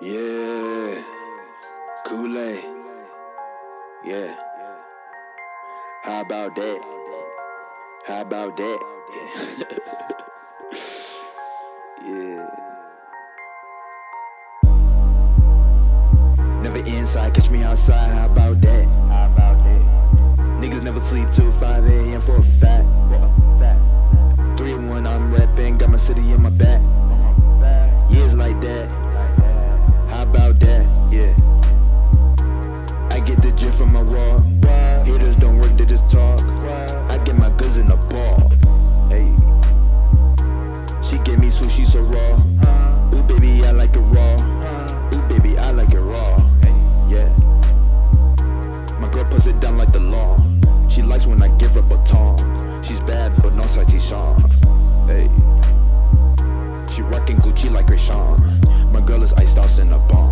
Yeah. Kool-Aye. Yeah. How about that? How about that? yeah. Never inside, catch me outside. How about that? How about that? Niggas never sleep till 5 a.m. for a fact. For a fact. 3 1, I'm rapping, got my city in my back. She gave me sushi so raw. Ooh, baby, I like it raw. Ooh, baby, I like it raw. Hey, yeah. My girl puts it down like the law. She likes when I give her baton. She's bad, but no citation. Hey. She rockin' Gucci like Kreayshawn. My girl is iced out in a bomb.